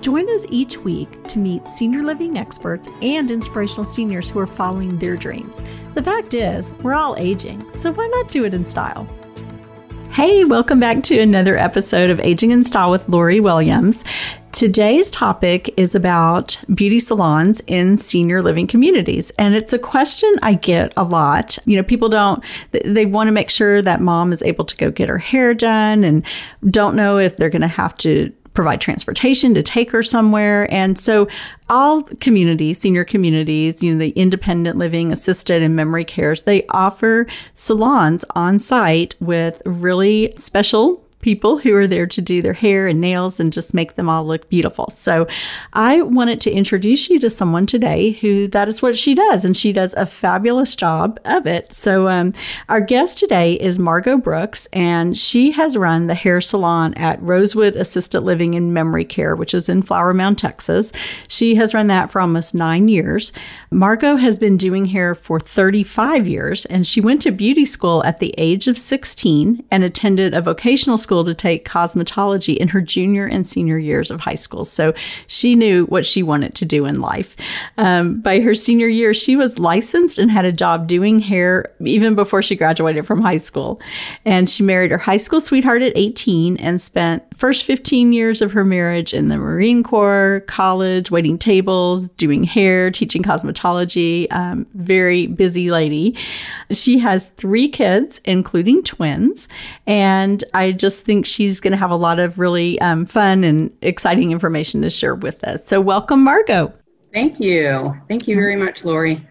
Join us each week to meet senior living experts and inspirational seniors who are following their dreams. The fact is, we're all aging, so why not do it in style? Hey, welcome back to another episode of Aging in Style with Lori Williams. Today's topic is about beauty salons in senior living communities. And it's a question I get a lot. You know, people don't, they want to make sure that mom is able to go get her hair done and don't know if they're going to have to provide transportation to take her somewhere. And so all communities, senior communities, you know, the independent living, assisted and memory cares, they offer salons on site with really special people who are there to do their hair and nails and just make them all look beautiful. So I wanted to introduce you to someone today who that is what she does, and she does a fabulous job of it. So um, our guest today is Margot Brooks, and she has run the hair salon at Rosewood Assisted Living and Memory Care, which is in Flower Mound, Texas. She has run that for almost nine years. Margot has been doing hair for 35 years, and she went to beauty school at the age of 16 and attended a vocational school school to take cosmetology in her junior and senior years of high school. So she knew what she wanted to do in life. Um, by her senior year, she was licensed and had a job doing hair even before she graduated from high school. And she married her high school sweetheart at 18 and spent first 15 years of her marriage in the Marine Corps, college, waiting tables, doing hair, teaching cosmetology. Um, very busy lady. She has three kids, including twins. And I just just think she's going to have a lot of really um, fun and exciting information to share with us. So, welcome, Margot. Thank you. Thank you very much, Lori.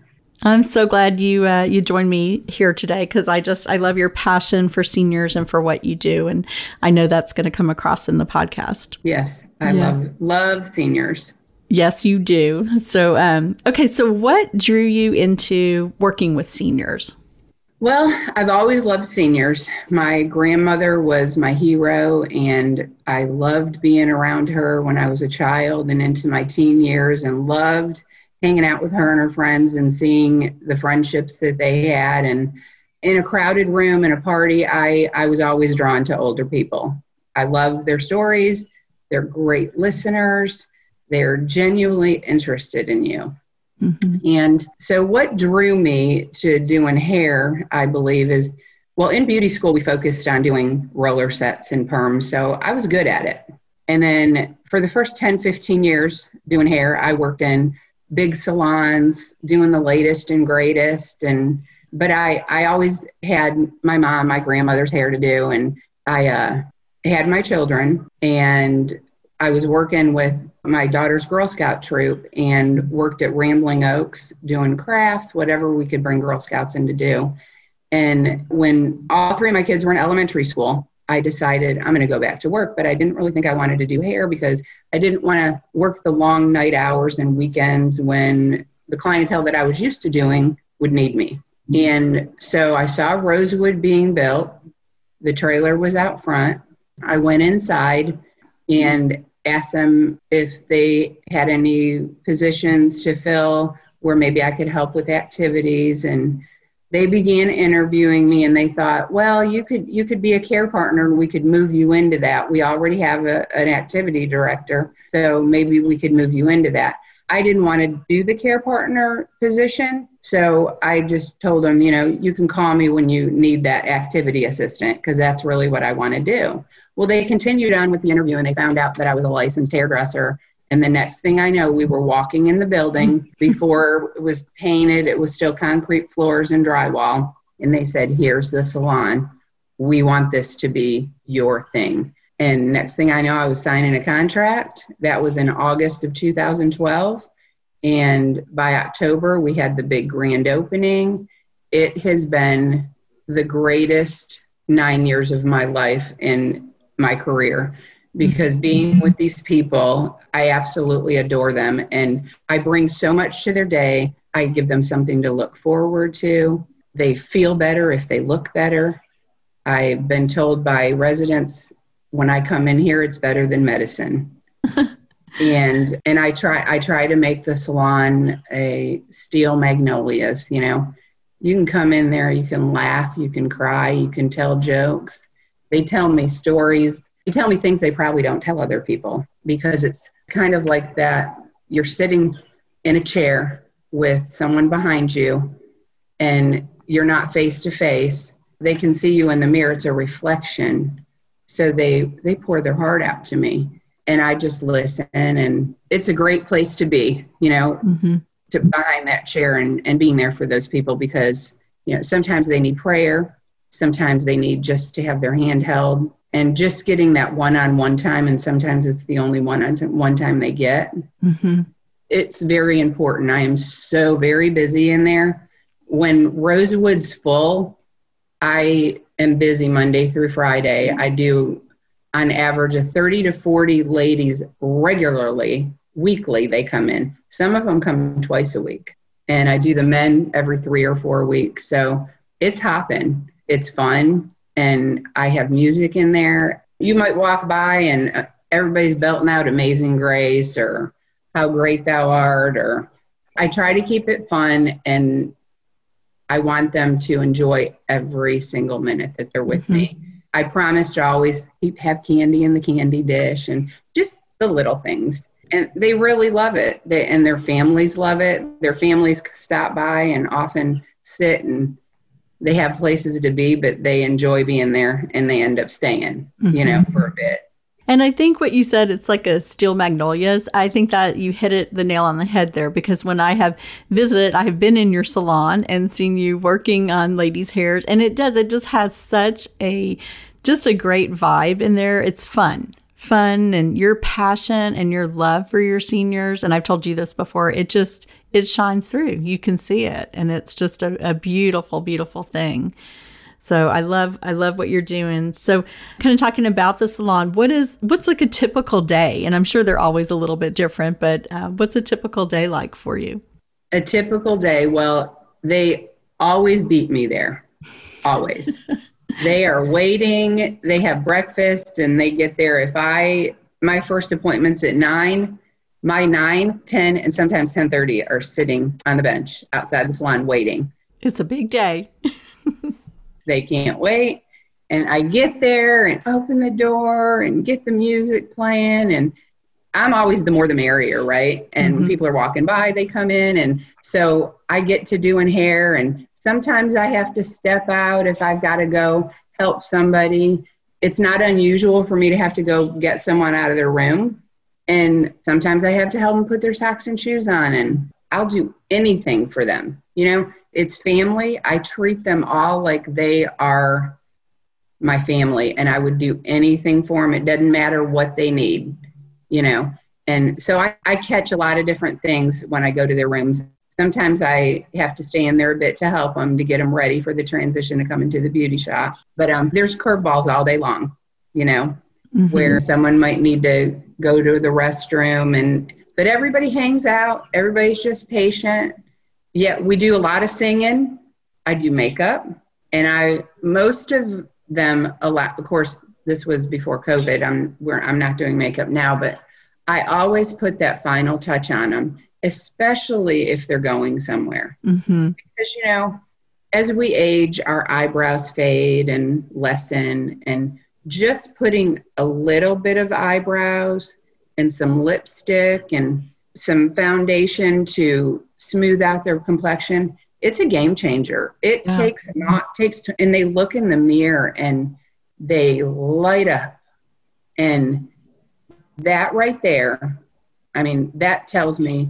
I'm so glad you uh, you joined me here today because I just I love your passion for seniors and for what you do, and I know that's going to come across in the podcast. Yes, I yeah. love love seniors. Yes, you do. So, um, okay, so what drew you into working with seniors? Well, I've always loved seniors. My grandmother was my hero, and I loved being around her when I was a child and into my teen years, and loved hanging out with her and her friends and seeing the friendships that they had. And in a crowded room in a party, I, I was always drawn to older people. I love their stories, they're great listeners, they're genuinely interested in you. Mm-hmm. And so, what drew me to doing hair, I believe, is well, in beauty school, we focused on doing roller sets and perms. So, I was good at it. And then for the first 10, 15 years doing hair, I worked in big salons, doing the latest and greatest. And but I, I always had my mom, my grandmother's hair to do, and I uh, had my children, and I was working with my daughter's Girl Scout troop and worked at Rambling Oaks doing crafts, whatever we could bring Girl Scouts in to do. And when all three of my kids were in elementary school, I decided I'm going to go back to work, but I didn't really think I wanted to do hair because I didn't want to work the long night hours and weekends when the clientele that I was used to doing would need me. And so I saw Rosewood being built. The trailer was out front. I went inside and asked them if they had any positions to fill where maybe I could help with activities. And they began interviewing me and they thought well you could you could be a care partner and we could move you into that. We already have a, an activity director so maybe we could move you into that. I didn't want to do the care partner position so i just told them you know you can call me when you need that activity assistant because that's really what i want to do well, they continued on with the interview and they found out that I was a licensed hairdresser. And the next thing I know, we were walking in the building mm-hmm. before it was painted, it was still concrete floors and drywall. And they said, Here's the salon. We want this to be your thing. And next thing I know, I was signing a contract. That was in August of 2012. And by October, we had the big grand opening. It has been the greatest nine years of my life. And my career. because mm-hmm. being with these people, I absolutely adore them. And I bring so much to their day. I give them something to look forward to. They feel better if they look better. I've been told by residents when I come in here, it's better than medicine. and and I try I try to make the salon a steel magnolias. You know, you can come in there, you can laugh, you can cry, you can tell jokes. They tell me stories. They tell me things they probably don't tell other people because it's kind of like that. You're sitting in a chair with someone behind you and you're not face to face. They can see you in the mirror. It's a reflection. So they they pour their heart out to me and i just listen and it's a great place to be you know mm-hmm. to behind that chair and, and being there for those people because you know sometimes they need prayer sometimes they need just to have their hand held and just getting that one-on-one time and sometimes it's the only one on one time they get. Mm-hmm. it's very important. I am so very busy in there. When rosewood's full i am busy monday through friday. I do on average of 30 to 40 ladies regularly weekly they come in. Some of them come twice a week and i do the men every three or four weeks. So it's hopping it's fun and I have music in there. You might walk by and uh, everybody's belting out Amazing Grace or How Great Thou Art, or I try to keep it fun and I want them to enjoy every single minute that they're with mm-hmm. me. I promise to always keep, have candy in the candy dish and just the little things. And they really love it. They, and their families love it. Their families stop by and often sit and they have places to be, but they enjoy being there and they end up staying, mm-hmm. you know, for a bit. And I think what you said, it's like a steel magnolias. I think that you hit it the nail on the head there because when I have visited, I have been in your salon and seen you working on ladies' hairs, and it does, it just has such a just a great vibe in there. It's fun fun and your passion and your love for your seniors. And i've told you this before it just it shines through. You can see it. And it's just a, a beautiful beautiful thing. So i love i love what you're doing. So kind of talking about the salon what is what's like a typical day? And i'm sure they're always a little bit different but uh, what's a typical day like for you? A typical day. Well they always beat me there. Always they are waiting. They have breakfast and they get there. If I, my first appointment's at nine, my nine, ten, and sometimes 10.30 are sitting on the bench outside the salon waiting. It's a big day. they can't wait. And I get there and open the door and get the music playing. And I'm always the more the merrier, right? And mm-hmm. when people are walking by, they come in. And so I get to doing hair and Sometimes I have to step out if I've got to go help somebody. It's not unusual for me to have to go get someone out of their room. And sometimes I have to help them put their socks and shoes on, and I'll do anything for them. You know, it's family. I treat them all like they are my family, and I would do anything for them. It doesn't matter what they need, you know. And so I, I catch a lot of different things when I go to their rooms Sometimes I have to stay in there a bit to help them to get them ready for the transition to come into the beauty shop. But um, there's curveballs all day long, you know, mm-hmm. where someone might need to go to the restroom and but everybody hangs out. Everybody's just patient. Yeah, we do a lot of singing. I do makeup, and I most of them a lot. Of course, this was before COVID. I'm where I'm not doing makeup now, but I always put that final touch on them especially if they're going somewhere. Mm-hmm. Because, you know, as we age, our eyebrows fade and lessen, and just putting a little bit of eyebrows and some lipstick and some foundation to smooth out their complexion it's a game changer it yeah. takes not takes and they look in the mirror and they light up and that right there i mean that tells me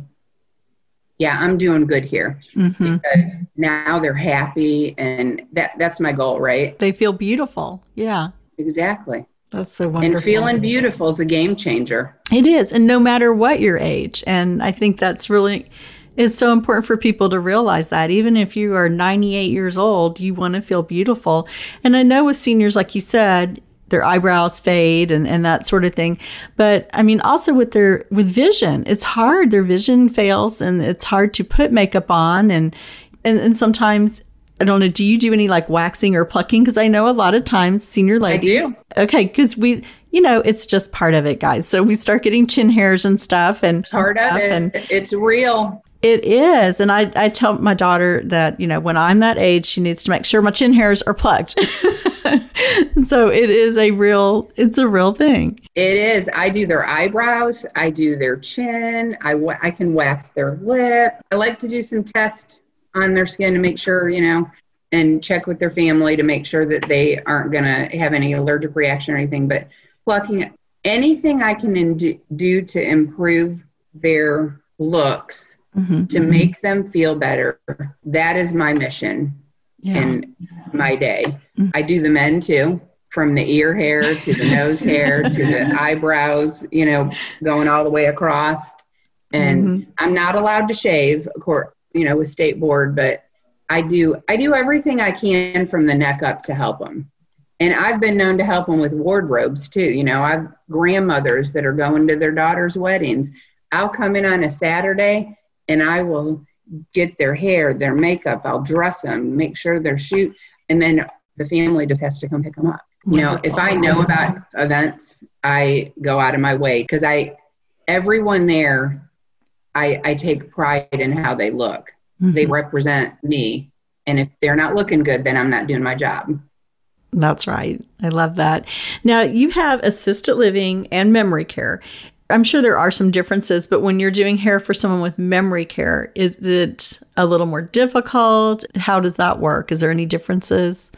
yeah, I'm doing good here mm-hmm. because now they're happy, and that that's my goal, right? They feel beautiful. Yeah, exactly. That's so wonderful. And feeling beautiful is a game changer. It is, and no matter what your age, and I think that's really. It's so important for people to realize that even if you are 98 years old, you want to feel beautiful. And I know with seniors, like you said, their eyebrows fade and, and that sort of thing. But I mean, also with their with vision, it's hard. Their vision fails, and it's hard to put makeup on, and and, and sometimes. I don't know. Do you do any like waxing or plucking? Because I know a lot of times senior ladies. I do. Okay, because we, you know, it's just part of it, guys. So we start getting chin hairs and stuff, and part and of it. And it's real. It is. And I, I tell my daughter that, you know, when I'm that age, she needs to make sure my chin hairs are plucked. so it is a real, it's a real thing. It is. I do their eyebrows. I do their chin. I, I can wax their lip. I like to do some tests on their skin to make sure, you know, and check with their family to make sure that they aren't going to have any allergic reaction or anything. But plucking anything I can do to improve their looks mm-hmm. to mm-hmm. make them feel better. That is my mission yeah. in my day. Mm-hmm. I do the men too, from the ear hair to the nose hair to the eyebrows, you know, going all the way across. And mm-hmm. I'm not allowed to shave, of course, you know, with state board, but I do I do everything I can from the neck up to help them. And I've been known to help them with wardrobes too. You know, I've grandmothers that are going to their daughters' weddings. I'll come in on a Saturday and I will get their hair, their makeup, I'll dress them, make sure they're shoot, and then the family just has to come pick them up. You know, if I know about events, I go out of my way because I, everyone there, I, I take pride in how they look. Mm-hmm. They represent me. And if they're not looking good, then I'm not doing my job. That's right. I love that. Now, you have assisted living and memory care. I'm sure there are some differences, but when you're doing hair for someone with memory care, is it a little more difficult? How does that work? Is there any differences?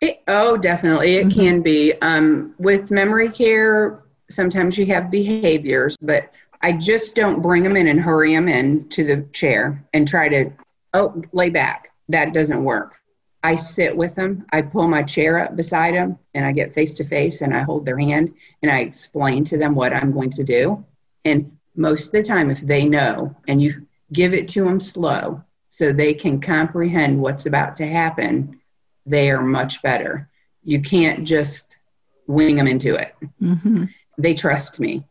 It, oh, definitely. It mm-hmm. can be. Um, with memory care, sometimes you have behaviors, but I just don't bring them in and hurry them in to the chair and try to, oh, lay back. That doesn't work. I sit with them. I pull my chair up beside them and I get face to face and I hold their hand and I explain to them what I'm going to do. And most of the time, if they know and you give it to them slow so they can comprehend what's about to happen, they are much better. You can't just wing them into it. Mm-hmm. They trust me.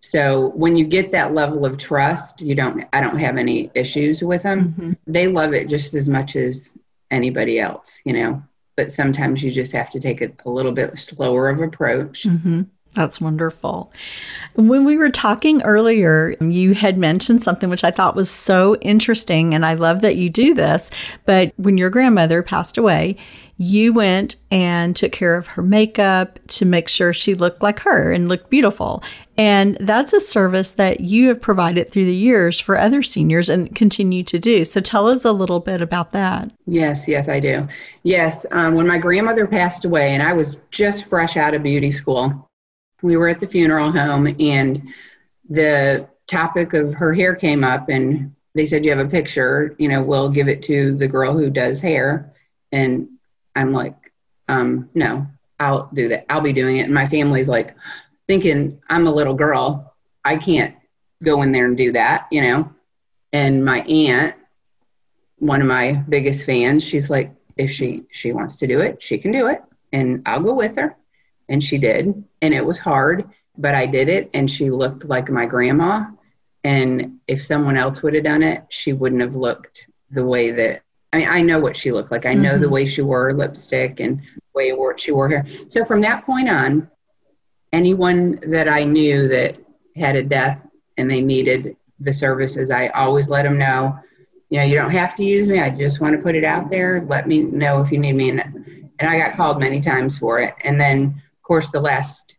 So when you get that level of trust, you don't I don't have any issues with them. Mm-hmm. They love it just as much as anybody else, you know. But sometimes you just have to take a, a little bit slower of approach. Mm-hmm. That's wonderful. When we were talking earlier, you had mentioned something which I thought was so interesting, and I love that you do this. But when your grandmother passed away, you went and took care of her makeup to make sure she looked like her and looked beautiful. And that's a service that you have provided through the years for other seniors and continue to do. So tell us a little bit about that. Yes, yes, I do. Yes, um, when my grandmother passed away, and I was just fresh out of beauty school, we were at the funeral home, and the topic of her hair came up, and they said, You have a picture, you know, we'll give it to the girl who does hair. And I'm like, um, no, I'll do that. I'll be doing it. And my family's like thinking I'm a little girl. I can't go in there and do that, you know? And my aunt, one of my biggest fans, she's like, if she she wants to do it, she can do it. And I'll go with her. And she did. And it was hard, but I did it. And she looked like my grandma. And if someone else would have done it, she wouldn't have looked the way that I mean, I know what she looked like. I know mm-hmm. the way she wore her lipstick and the way she wore hair. So from that point on, anyone that I knew that had a death and they needed the services, I always let them know. You know, you don't have to use me. I just want to put it out there. Let me know if you need me. And, and I got called many times for it. And then, course, the last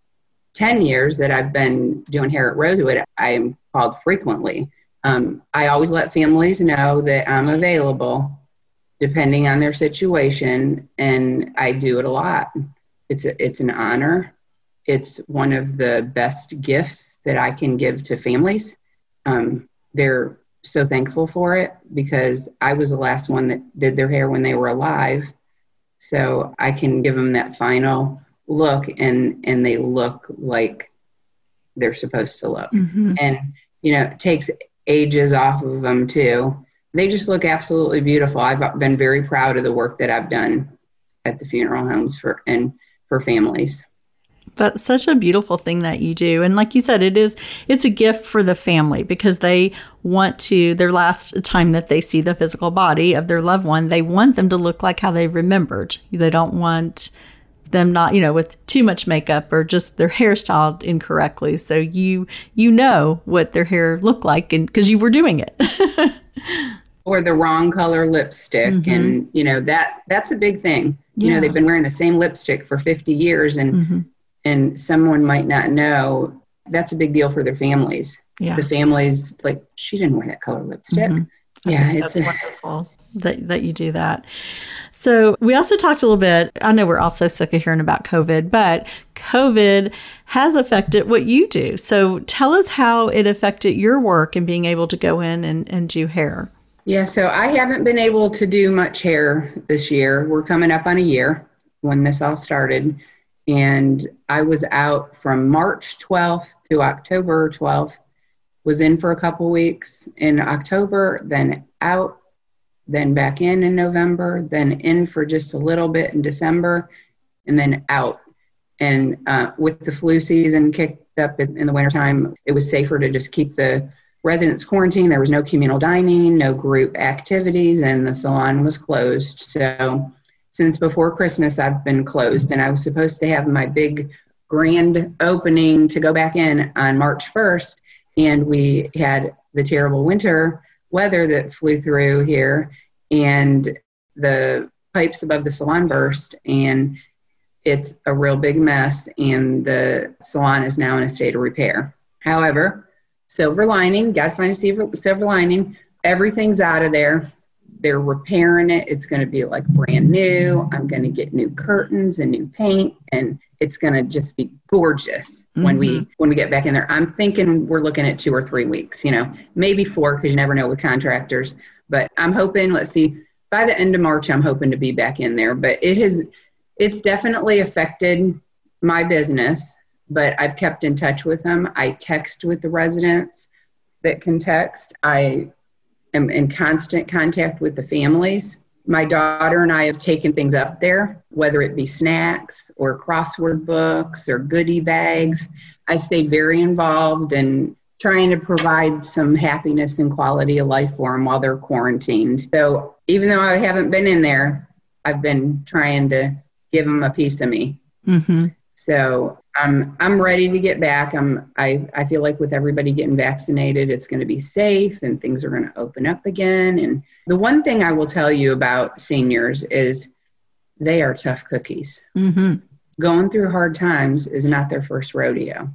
10 years that I've been doing hair at Rosewood, I am called frequently. Um, I always let families know that I'm available depending on their situation and i do it a lot. It's a, it's an honor. It's one of the best gifts that i can give to families. Um, they're so thankful for it because i was the last one that did their hair when they were alive. So i can give them that final look and and they look like they're supposed to look mm-hmm. and you know it takes ages off of them too they just look absolutely beautiful. I've been very proud of the work that I've done at the funeral homes for and for families. That's such a beautiful thing that you do. And like you said, it is it's a gift for the family because they want to their last time that they see the physical body of their loved one, they want them to look like how they remembered. They don't want them not, you know, with too much makeup or just their hair styled incorrectly. So you you know what their hair looked like and because you were doing it. or the wrong color lipstick mm-hmm. and you know that that's a big thing. Yeah. You know, they've been wearing the same lipstick for 50 years and mm-hmm. and someone might not know that's a big deal for their families. Yeah. The families like she didn't wear that color lipstick. Mm-hmm. Yeah, it's a, wonderful that, that you do that. So, we also talked a little bit. I know we're also sick of hearing about COVID, but COVID has affected what you do. So, tell us how it affected your work and being able to go in and, and do hair. Yeah, so I haven't been able to do much hair this year. We're coming up on a year when this all started. And I was out from March 12th to October 12th, was in for a couple weeks in October, then out then back in in November, then in for just a little bit in December, and then out. And uh, with the flu season kicked up in, in the wintertime, it was safer to just keep the residents quarantined. There was no communal dining, no group activities, and the salon was closed. So since before Christmas, I've been closed, and I was supposed to have my big grand opening to go back in on March 1st, and we had the terrible winter weather that flew through here and the pipes above the salon burst and it's a real big mess and the salon is now in a state of repair. However silver lining got to find a silver, silver lining. Everything's out of there. They're repairing it. It's going to be like brand new. I'm going to get new curtains and new paint and it's going to just be gorgeous mm-hmm. when we mm-hmm. when we get back in there. I'm thinking we're looking at two or three weeks, you know, maybe four because you never know with contractors. But I'm hoping, let's see, by the end of March, I'm hoping to be back in there. But it has, it's definitely affected my business. But I've kept in touch with them. I text with the residents that can text. I am in constant contact with the families my daughter and I have taken things up there, whether it be snacks or crossword books or goodie bags. I stayed very involved in trying to provide some happiness and quality of life for them while they're quarantined. So even though I haven't been in there, I've been trying to give them a piece of me. Mm-hmm. So I'm I'm ready to get back. I'm I I feel like with everybody getting vaccinated, it's going to be safe and things are going to open up again. And the one thing I will tell you about seniors is they are tough cookies. Mm-hmm. Going through hard times is not their first rodeo.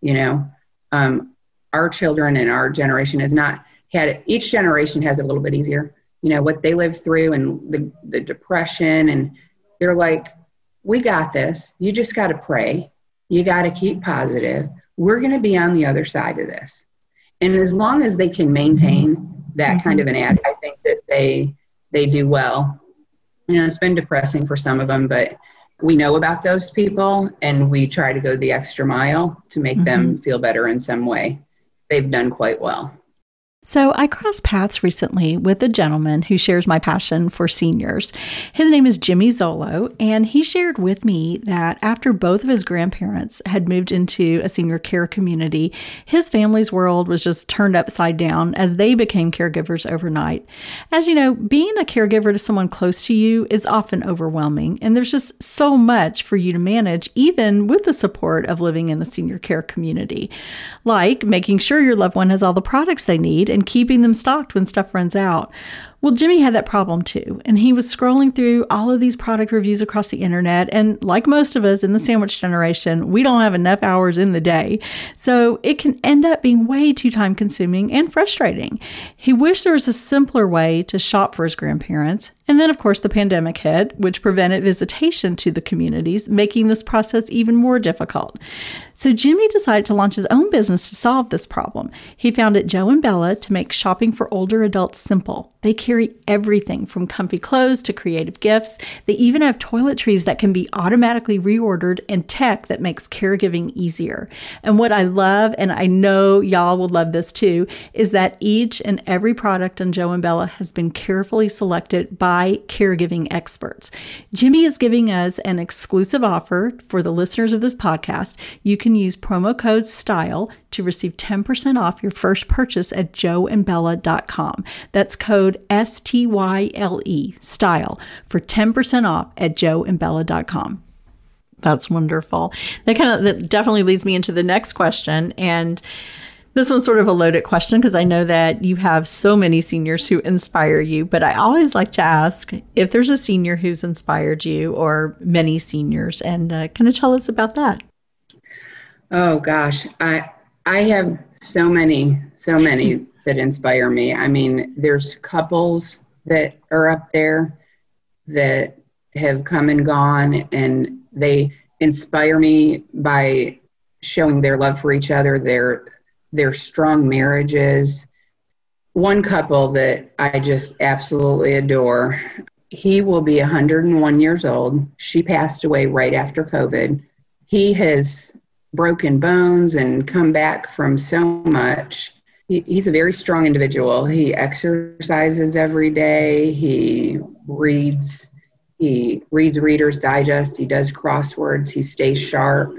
You know, um, our children and our generation has not had it. Each generation has it a little bit easier. You know what they lived through and the the depression, and they're like, "We got this. You just got to pray." You got to keep positive. We're going to be on the other side of this. And as long as they can maintain that mm-hmm. kind of an ad, I think that they they do well. You know, it's been depressing for some of them, but we know about those people and we try to go the extra mile to make mm-hmm. them feel better in some way. They've done quite well. So, I crossed paths recently with a gentleman who shares my passion for seniors. His name is Jimmy Zollo, and he shared with me that after both of his grandparents had moved into a senior care community, his family's world was just turned upside down as they became caregivers overnight. As you know, being a caregiver to someone close to you is often overwhelming, and there's just so much for you to manage, even with the support of living in the senior care community, like making sure your loved one has all the products they need and keeping them stocked when stuff runs out. Well, Jimmy had that problem too, and he was scrolling through all of these product reviews across the internet. And like most of us in the sandwich generation, we don't have enough hours in the day. So it can end up being way too time consuming and frustrating. He wished there was a simpler way to shop for his grandparents. And then, of course, the pandemic hit, which prevented visitation to the communities, making this process even more difficult. So Jimmy decided to launch his own business to solve this problem. He founded Joe and Bella to make shopping for older adults simple. They carry everything from comfy clothes to creative gifts. They even have toiletries that can be automatically reordered and tech that makes caregiving easier. And what I love, and I know y'all will love this too, is that each and every product on Joe and Bella has been carefully selected by caregiving experts. Jimmy is giving us an exclusive offer for the listeners of this podcast. You can use promo code STYLE to receive 10% off your first purchase at joeandbella.com. That's code S T Y L E, style, for 10% off at joeandbella.com. That's wonderful. That kind of that definitely leads me into the next question. And this one's sort of a loaded question because I know that you have so many seniors who inspire you, but I always like to ask if there's a senior who's inspired you or many seniors, and uh, kind of tell us about that. Oh gosh, I I have so many, so many that inspire me. I mean, there's couples that are up there that have come and gone, and they inspire me by showing their love for each other, their their strong marriages. One couple that I just absolutely adore. He will be 101 years old. She passed away right after COVID. He has broken bones and come back from so much. He, he's a very strong individual. He exercises every day. He reads. He reads Reader's Digest. He does crosswords. He stays sharp.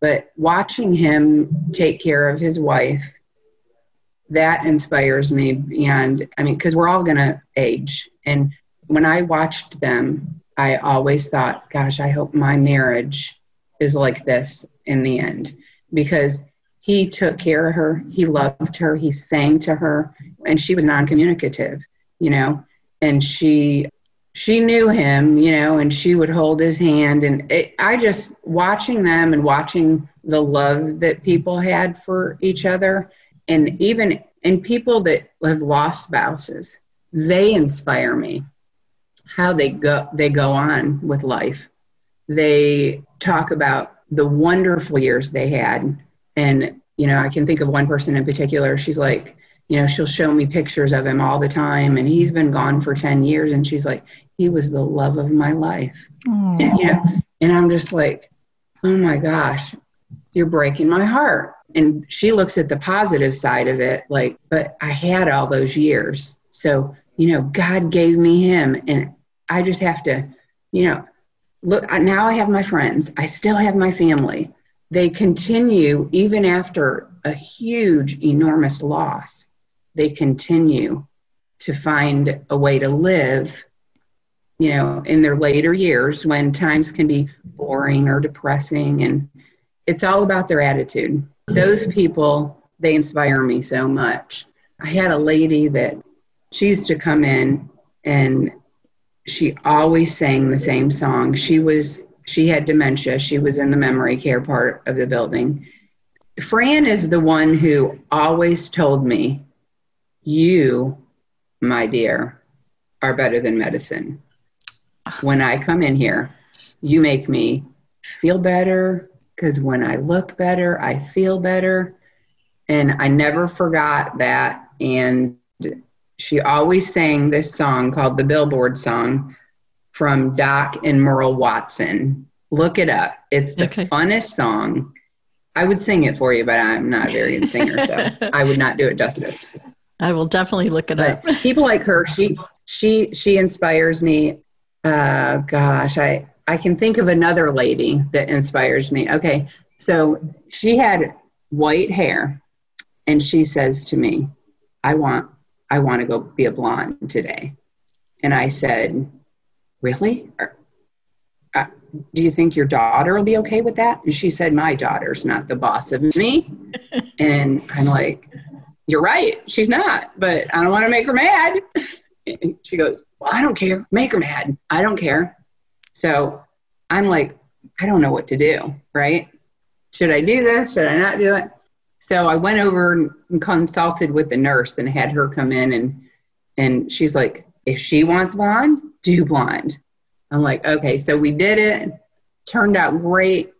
But watching him take care of his wife, that inspires me beyond. I mean, because we're all going to age. And when I watched them, I always thought, gosh, I hope my marriage is like this in the end. Because he took care of her he loved her he sang to her and she was non-communicative you know? And she she knew him you know and she would hold his hand. And it, i just watching them and watching the love that people had for each other and even and people that have lost spouses they inspire me how they go they go on with life they talk about the wonderful years they had. And, you know, I can think of one person in particular. She's like, you know, she'll show me pictures of him all the time. And he's been gone for 10 years. And she's like, he was the love of my life. And, you know, and I'm just like, oh my gosh, you're breaking my heart. And she looks at the positive side of it, like, but I had all those years. So, you know, God gave me him. And I just have to, you know, look now i have my friends. I still have my family. They continue even after a huge enormous loss they continue to find a way to live you know in their later years when times can be boring or depressing. And it's all about their attitude. Those people they inspire me so much. I had a lady that she used to come in and she always sang the same song. She was she had dementia. She was in the memory care part of the building. Fran is the one who always told me, "You, my dear, are better than medicine." When I come in here, you make me feel better because when I look better, I feel better. And I never forgot that. And she always sang this song called the Billboard song from Doc and Merle Watson. Look it up. It's the okay. funnest song. I would sing it for you, but I'm not a very good singer, so I would not do it justice. I will definitely look it but up. people like her, she she she inspires me. Uh, gosh, I I can think of another lady that inspires me. Okay, so she had white hair, and she says to me, "I want I want to go be a blonde today. And I said, Really? uh, do you think your daughter will be okay with that? And she said, My daughter's not the boss of me. and I'm like, You're right. She's not, but I don't want to make her mad. And she goes, Well, I don't care. Make her mad. I don't care. So I'm like, I don't know what to do, right? Should I do this? Should I not do it? So I went over and consulted with the nurse and had her come in and and she's like, if she wants blonde, do blonde. I'm like, okay, so we did it. Turned out great.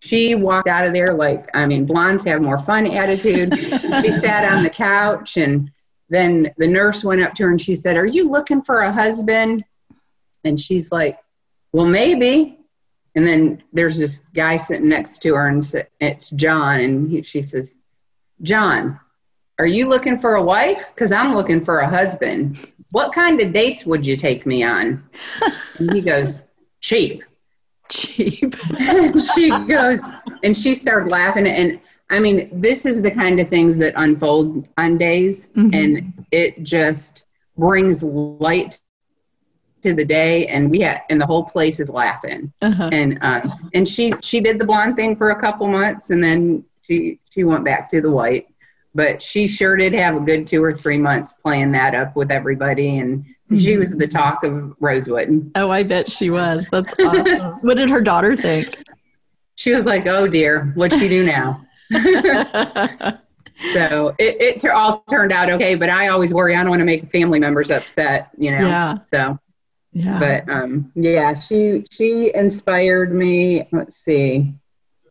She walked out of there like, I mean, blondes have more fun attitude. she sat on the couch and then the nurse went up to her and she said, Are you looking for a husband? And she's like, Well, maybe. And then there's this guy sitting next to her, and it's John. And he, she says, John, are you looking for a wife? Because I'm looking for a husband. What kind of dates would you take me on? and he goes, Cheap. Cheap. And she goes, and she started laughing. And I mean, this is the kind of things that unfold on days, mm-hmm. and it just brings light to the day and we had and the whole place is laughing uh-huh. and um and she she did the blonde thing for a couple months and then she she went back to the white but she sure did have a good two or three months playing that up with everybody and mm-hmm. she was the talk of rosewood oh i bet she was that's awesome what did her daughter think she was like oh dear what'd she do now so it, it all turned out okay but i always worry i don't want to make family members upset you know yeah so yeah. But um, yeah, she she inspired me. Let's see.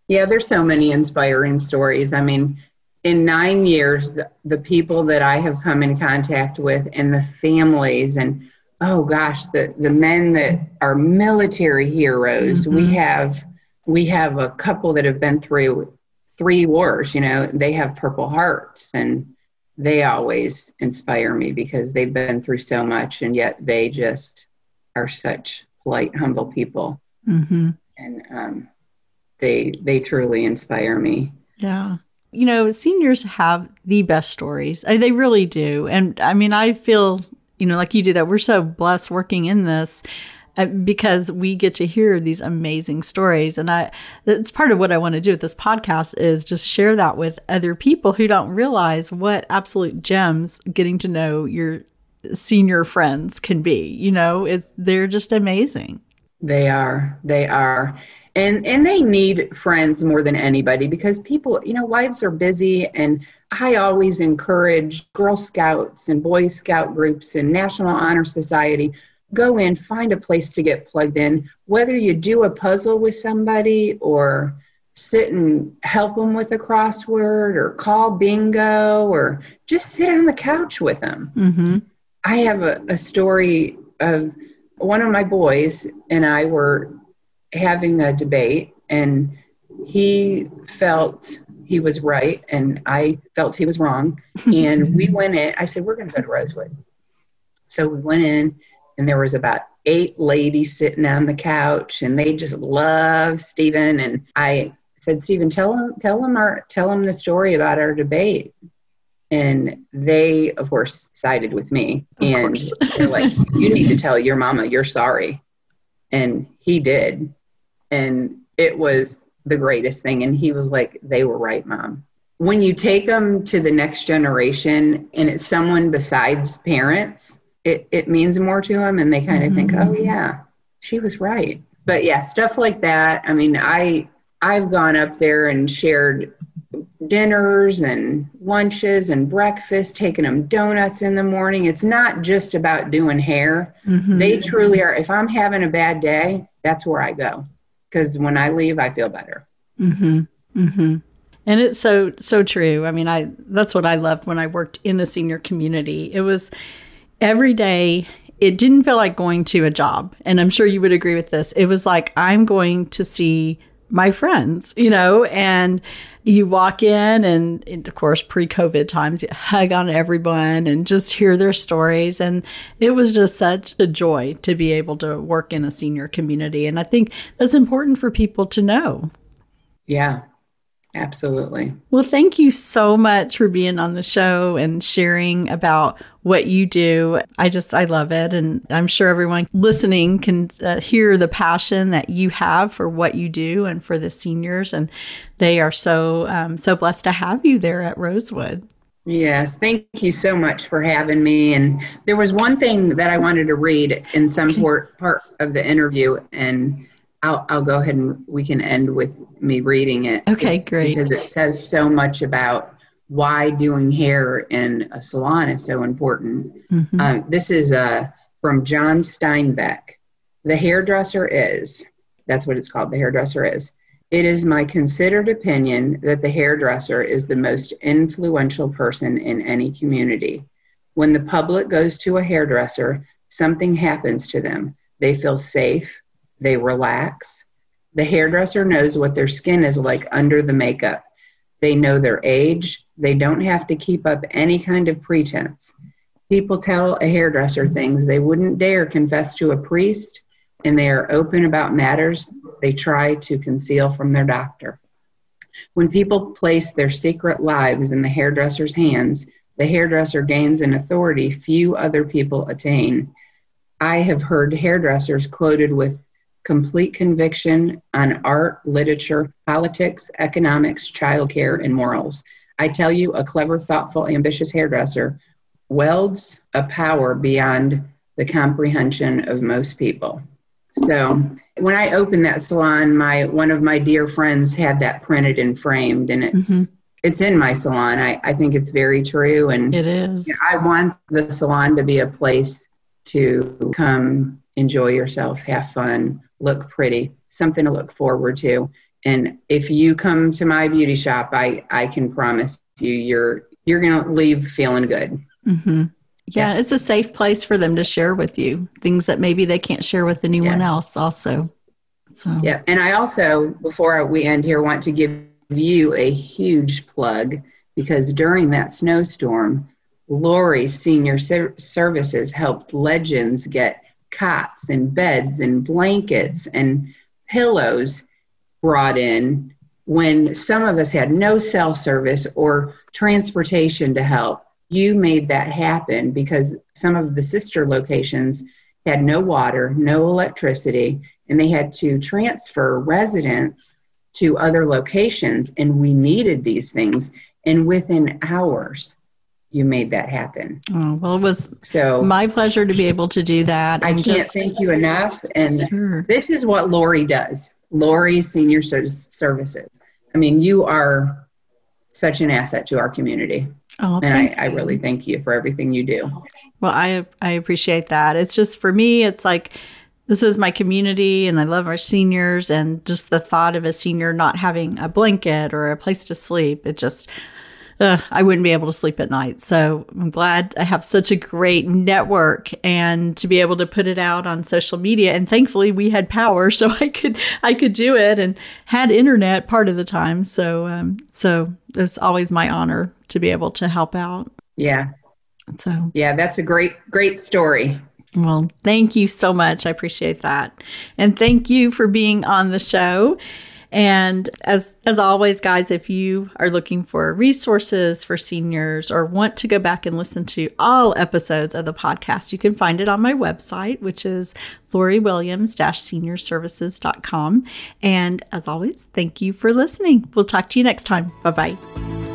Yeah, there's so many inspiring stories. I mean, in nine years, the, the people that I have come in contact with and the families and oh gosh, the the men that are military heroes. Mm-hmm. We have we have a couple that have been through three wars. You know, they have Purple Hearts and they always inspire me because they've been through so much and yet they just are such polite, humble people, mm-hmm. and um, they they truly inspire me. Yeah, you know, seniors have the best stories. They really do, and I mean, I feel you know like you do that. We're so blessed working in this uh, because we get to hear these amazing stories and i it's part of what i want to do with this podcast is just share that with other people who don't realize what absolute gems getting to know your senior friends can be. You know, it, they're just amazing. They are. They are. And and they need friends more than anybody because people, you know, lives are busy and I always encourage Girl Scouts and Boy Scout groups and National Honor Society go in, find a place to get plugged in, whether you do a puzzle with somebody or sit and help them with a crossword or call bingo or just sit on the couch with them. Mm-hmm. I have a, a story of one of my boys and I were having a debate, and he felt he was right, and I felt he was wrong. And we went in, I said, We're going to go to Rosewood. So we went in, and there was about eight ladies sitting on the couch, and they just love Stephen. And I said, Stephen, tell him, tell him our, tell him the story about our debate and they of course sided with me of and they're like you need to tell your mama you're sorry and he did and it was the greatest thing and he was like they were right mom when you take them to the next generation and it's someone besides parents it, it means more to them and they kind of mm-hmm. think oh yeah she was right but yeah stuff like that i mean i i've gone up there and shared dinners and lunches and breakfast, taking them donuts in the morning. It's not just about doing hair. Mm-hmm. They truly are. If I'm having a bad day, that's where I go because when I leave, I feel better. Mm-hmm. Mm-hmm. And it's so so true. I mean, I that's what I loved when I worked in the senior community. It was every day. It didn't feel like going to a job, and I'm sure you would agree with this. It was like I'm going to see my friends, you know, and you walk in and, and, of course pre-covid times you hug on everyone and just hear their stories. And it was just such a joy to be able to work in a senior community. And i think that's important for people to know. Yeah Absolutely. Well, thank you so much for being on the show and sharing about what you do. I just, I love it. And I'm sure everyone listening can uh, hear the passion that you have for what you do and for the seniors. And they are so, um, so blessed to have you there at Rosewood. Yes, thank you so much for having me. And there was one thing that I wanted to read in some part, part of the interview, and I'll, I'll go ahead and we can end with me reading it. Okay, great. Because it says so much about why doing hair in a salon is so important. Mm-hmm. Um, this is uh, from John Steinbeck. The hairdresser is, that's what it's called, the hairdresser is. It is my considered opinion that the hairdresser is the most influential person in any community. When the public goes to a hairdresser, something happens to them. They feel safe, they relax. The hairdresser knows what their skin is like under the makeup. They know their age. They don't have to keep up any kind of pretense. People tell a hairdresser things they wouldn't dare confess to a priest, and they are open about matters they try to conceal from their doctor. When people place their secret lives in the hairdresser's hands, the hairdresser gains an authority few other people attain. I have heard hairdressers quoted with complete conviction on art, literature, politics, economics, childcare, and morals. I tell you, a clever, thoughtful, ambitious hairdresser welds a power beyond the comprehension of most people. So when I opened that salon, my one of my dear friends had that printed and framed, and it's mm-hmm. it's in my salon. I, I think it's very true, and it is. You know, I want the salon to be a place to come enjoy yourself, have fun, look pretty, something to look forward to. And if you come to my beauty shop, I I can promise you, you're you're gonna leave feeling good. Mm-hmm. Yeah, yeah, it's a safe place for them to share with you things that maybe they can't share with anyone yes. else. Also, so yeah. And I also, before we end here, want to give you a huge plug because during that snowstorm, Lori Senior Services helped legends get cots and beds and blankets and pillows brought in when some of us had no cell service or transportation to help you made that happen because some of the sister locations had no water, no electricity, and they had to transfer residents to other locations. And we needed these things. And within hours, you made that happen. Oh, well, it was so my pleasure to be able to do that. I can't just, thank you enough. And sure. this is what Lori does Lori Senior Services. I mean, you are such an asset to our community. Oh, and I, I really thank you for everything you do. Well, I I appreciate that. It's just for me, it's like this is my community and I love our seniors and just the thought of a senior not having a blanket or a place to sleep, it just uh, I wouldn't be able to sleep at night. So I'm glad I have such a great network and to be able to put it out on social media. And thankfully we had power, so I could I could do it and had internet part of the time. So um, so it's always my honor to be able to help out. Yeah. So yeah, that's a great great story. Well, thank you so much. I appreciate that. And thank you for being on the show. And as as always, guys, if you are looking for resources for seniors or want to go back and listen to all episodes of the podcast, you can find it on my website, which is loriwilliams-seniorservices.com. And as always, thank you for listening. We'll talk to you next time. Bye bye.